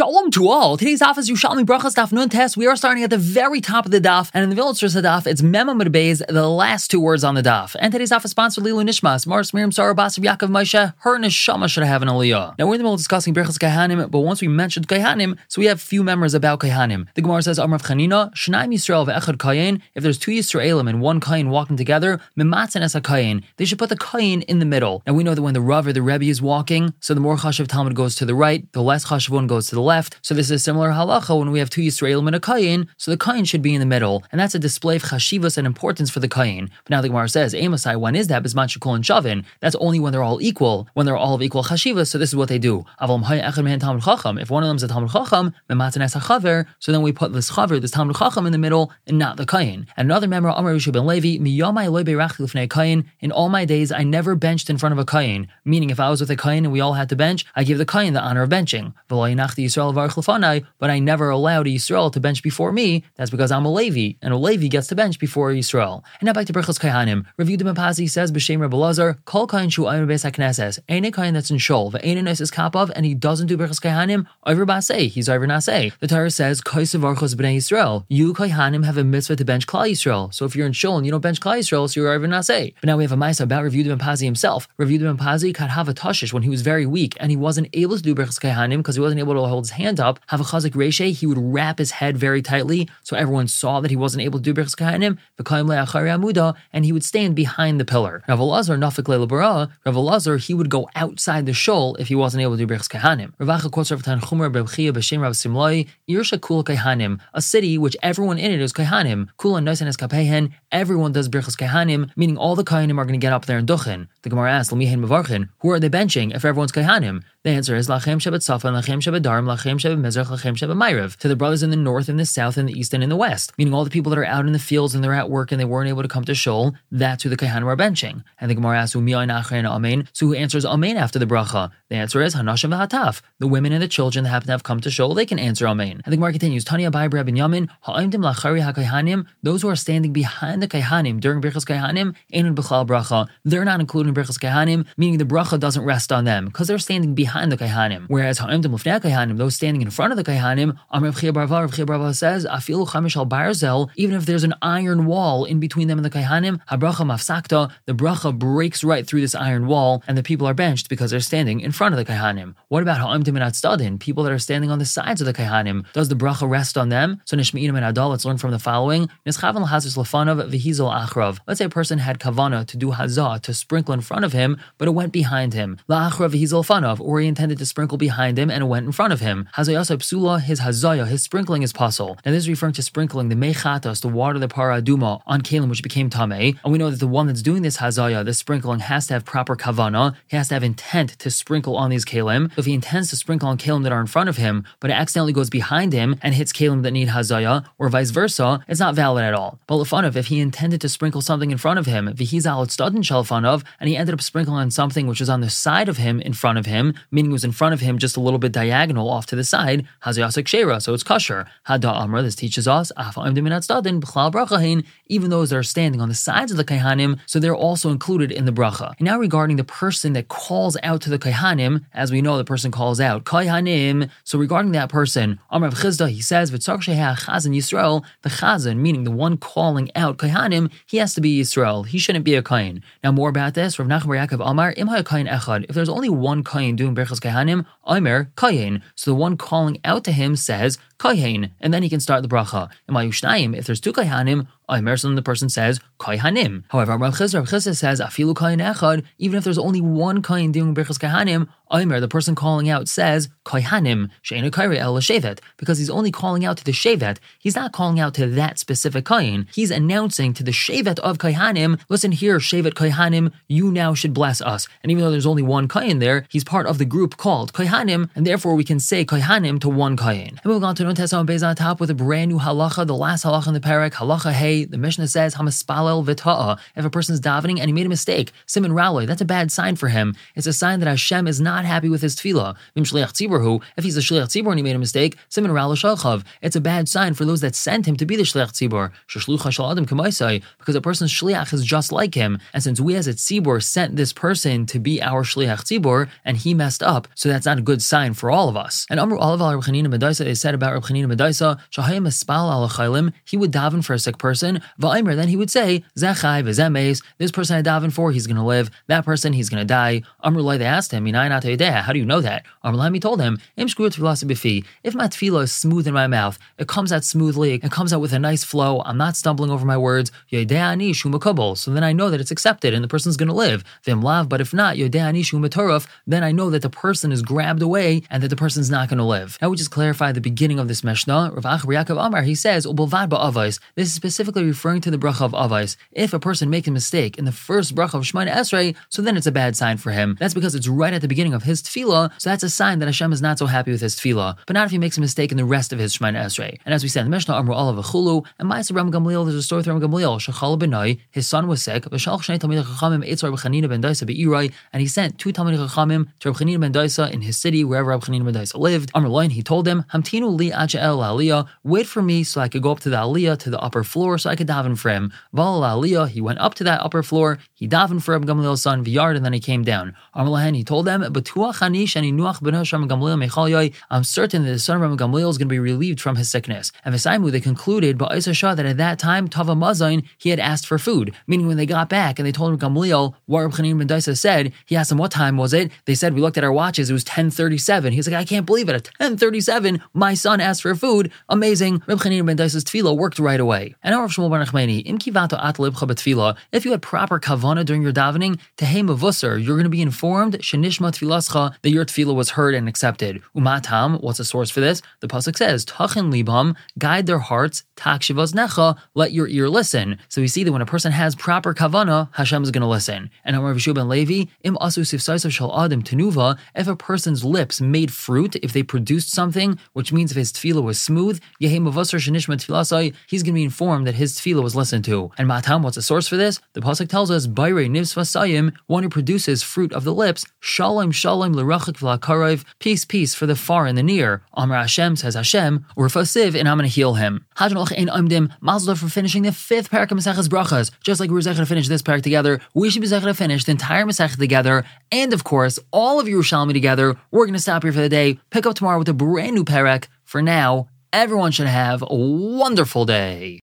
Shalom to all. Today's daf is Yerushalmi Brachas Daf Nun Tes. We are starting at the very top of the daf, and in the village of the daf, it's Memam Beis, the last two words on the daf. And today's daf is sponsored Lilu Nishmas, Mars Miriam Sarah Basib Yaakov Moshe. Her neshama should have an aliyah. Now we're in the middle of discussing Brachas Kaihanim, but once we mentioned Kaihanim, so we have few memories about Kaihanim. The Gemara says Amrav Chanina, Shnaim Yisrael ve'echad Kayin. If there's two Yisraelim and one Kayin walking together, Mimatzen es Kayin. They should put the Kayin in the middle. Now we know that when the Rav or the Rebbe is walking, so the more Chashav Talmud goes to the right, the less Chashav one goes to the left. So this is a similar halacha when we have two Yisraelim and a Kayin, so the Kayin should be in the middle, and that's a display of chashivas and importance for the Kayin. But now the Gemara says, Amosai, when is that? Bisman Shekul and Shavin. That's only when they're all equal, when they're all of equal chashivas, so this is what they do. If one of them is a Talmud Chacham, so then we put this Chaver, this Talmud Chacham in the middle, and not the Kayin. And another member, Amar Rishu ben Levi, Kayin, in all my days I never benched in front of a Kayin, meaning if I was with a Kayin and we all had to bench, I give the Kayin the honor of benching but I never allowed Yisrael to bench before me. That's because I'm a Levi, and a Levi gets to bench before Yisrael. And now back to Berchos Kaihanim. Review the Mapazi says B'Shem Rebbe Lazar, Kol Kain Shu Ayim Beis HaKnesses, Ein Kain that's in Shol, Ve'ein a is Kapav, and he doesn't do Berchos Kaihanim, Over Basei, he's over Nasei. The Torah says, Kaisav Archos B'nei Yisrael, you Kaihanim have a mitzvah to bench Klal Yisrael. So if you're in Shol and you don't bench Klal Yisrael, so you're over Nasei. But now we have a Maisa about Review the Mapazi himself. Review the Mapazi a Tashish when he was very weak, and he wasn't able to do Berchos Kaihanim because he wasn't able to hold his hand up, have a chazik reshe, he would wrap his head very tightly so everyone saw that he wasn't able to do Birchas Kahanim, amuda, and he would stand behind the pillar. Rav Elazar, Nafik Leila Rav Elazar, he would go outside the shul if he wasn't able to do Birchas Kahanim. Ravacha quotes Rav Tanchumer Bebchia B'Shem Rav Simlai, Irsha Kul Kahanim, a city which everyone in it is Kahanim. Kula Noisan es Kapehen, everyone does Birchas Kahanim, meaning all the Kahanim are going to get up there and duchen. The Gemara asks, Lamihin Mavarchin, who are they benching if everyone's Kahanim? The answer is Lachem Shabbat Safa, Lachem Shabbat Darm, To the brothers in the north and the south and the east and in the west. Meaning all the people that are out in the fields and they're at work and they weren't able to come to Shul, that's who the Kahanim are benching. And the Gemara asks, Amen. So who answers Amen after the bracha? The answer is Hanashim V'Hataf. The women and the children that happen to have come to Shul, they can answer Amen. And the Gemara continues, Tanya Bai Rabin Yamin, Ha'imdim Lachari HaKahanim, those who are standing behind the Kahanim during Birchas Kahanim, Einun B'chal Bracha, they're not included in Birchas Kahanim, meaning the bracha doesn't rest on them because they're standing behind the Kahanim. Whereas Ha'imdim Lefnei Kahanim, those standing in front of the Kahanim, Amr Chia Barva, Chia Barva says, Afilu Chamish al Barzel, even if there's an iron wall in between them and the Kahanim, Habracha Mafsakta, the bracha breaks right through this iron wall, and the people are benched because they're standing in front of the Kahanim. What about Ha'imdim and Stadin, people that are standing on the sides of the Kahanim? Does the bracha rest on them? So Nishmi'inim and Adal, let's learn from the following. Achrav. Let's say a person had kavana to do hazah, to sprinkle in front of him, but it went behind him. La'achrav Vihizal Fanav, or he intended to sprinkle behind him and it went in front of him. Psula, his hazaya, his sprinkling is puzzle. Now this is referring to sprinkling the mechatos, the water, the paraduma, on kalim, which became tameh. And we know that the one that's doing this hazaya, this sprinkling, has to have proper kavana. He has to have intent to sprinkle on these kalim. If he intends to sprinkle on kalim that are in front of him, but it accidentally goes behind him and hits kalim that need hazaya, or vice versa, it's not valid at all. But lefanov, if he intended to sprinkle something in front of him, vihizal studin shalfanov, and he ended up sprinkling on something which was on the side of him in front of him, meaning it was in front of him just a little bit diagonal off to the side, hazayasik shera, so it's kosher. Hada amra, this teaches us, even those that are standing on the sides of the kaihanim, so they're also included in the bracha. And now regarding the person that calls out to the kaihanim, as we know the person calls out, kaihanim, so regarding that person, Amr Chisda, he says, chazan Yisrael, the chazan, meaning the one calling out kaihanim, he has to be Yisrael. He shouldn't be a kain. Now more about this, Rav Nachman Yaakov Amar, im kain echad. If there's only one kain doing berachas kaihanim, Omer kain. So the one calling out to him says, Kaihain, and then he can start the bracha. And Mayushnayim, if there's two Kaihanim, Omer, so the person says Kaihanim. However, Rav Chizra, Rav says Afilu Kain Echad, even if there's only one Kain doing Birchas Kaihanim, Omer, the person calling out, says Kaihanim, Sheina Kairi El Shevet, because he's only calling out to the Shevet. He's not calling out to that specific Kain. He's announcing to the Shevet of Kaihanim, listen here, Shevet Kaihanim, you now should bless us. And even though there's only one Kain there, he's part of the group called Kaihanim, and therefore we can say Kaihanim to one Kain. And moving on to Tesam Bez on top with a brand new halacha, the last halacha in the parak, halacha hey, the Mishnah says, Hamaspalel v'ta'a. If a person's davening and he made a mistake, Simon Raloi, that's a bad sign for him. It's a sign that Hashem is not happy with his tefillah. Vim shliach tzibur if he's a shliach tzibur and he made a mistake, Simon Raloi shalchav. It's a bad sign for those that sent him to be the shliach tzibur. Shashlucha shal adam because a person's shliach is just like him. And since we as a tzibur sent this person to be our shliach tzibur and he messed up, so that's not a good sign for all of us. And Amru Olav al Medaisa is said about Medaisa, espal al he would daven for a sick person, Va'imer, then he would say, Zechai v'zemes, this person I daven for, he's going to live, that person, he's going to die. Amrulai, they asked him, how do you know that? Amrulai, told him, if my tefillah is smooth in my mouth, it comes out smoothly, it comes out with a nice flow, I'm not stumbling over my words, so then I know that it's accepted and the person's going to live. But if not, then I know that the person is grabbed away and that the person's not going to live. Now we just clarify the beginning of this Mishnah. Rav Yaakov Amar, he says, this is specifically referring to the bracha of avais. If a person makes a mistake in the first bracha of Shemana Esrei, so then it's a bad sign for him. That's because it's right at the beginning of his tefillah, so that's a sign that Hashem is not so happy with his tefillah. But not if he makes a mistake in the rest of his Shemana Esrei. And as we said the Mishnah, Amru Allah v'chulu, and Ma'aser Ram Gamliel, there's a story from Gamliel, Shechal benai, his son was sick, shnei Chachamim Eitzar ben Daisa and he sent two Talmid Chachamim to Reb Chanina ben Daisa in his city, wherever Reb Chanina ben Daisa lived. Amr Loin, he told them, Hamtinu li wait for me so I could go up to the aliyah, to the upper floor, so I could daven for him. Val aliyah, he went up to that upper floor, he davened for Reb Gamliel's son, V'yard, and then he came down. Amr Lahen, he told them, I'm certain that the son of Reb Gamliel is going to be relieved from his sickness. And Vesaimu, they concluded, but Shah, that at that time, Tava Mazain, he had asked for food. Meaning when they got back and they told him Gamliel what Reb Chanin ben Daisa said, he asked them, what time was it? They said, we looked at our watches, it was 1037. He's like, I can't believe it. At 1037, my son asked for food. Amazing. Reb Chanin ben Daisa's tefillah worked right away. And our Shmuel Bar Nachmani, im kivato at betfila, if you had proper kavana during your davening, tehei mavusser, you're going to be informed, shenishma tfilascha, that your tefillah was heard and accepted. Umatam, what's the source for this? The pasuk says, tachin libam, guide their hearts, tak necha, let your ear listen. So we see that when a person has proper kavana, Hashem is going to listen. And Amar Vishu ben Levi, im asu sifsaisav shal adam tenuva, if a person's lips made fruit, if they produced something, which means if his tefillah was smooth, he's going to be informed that his tefillah was listened to. And Matam, what's the source for this? The pasuk tells us, one who produces fruit of the lips, shalom shalom peace peace for the far and the near. Amr Hashem says Hashem, urfasiv, and I'm going to heal him. Hajan ein mazel for finishing the fifth parak of Maseches Brachas. Just like we were to finish this parak together, we should be to finish the entire Masech together, and of course, all of Yerushalmi together. We're going to stop here for the day, pick up tomorrow with a brand new parak. For now, everyone should have a wonderful day.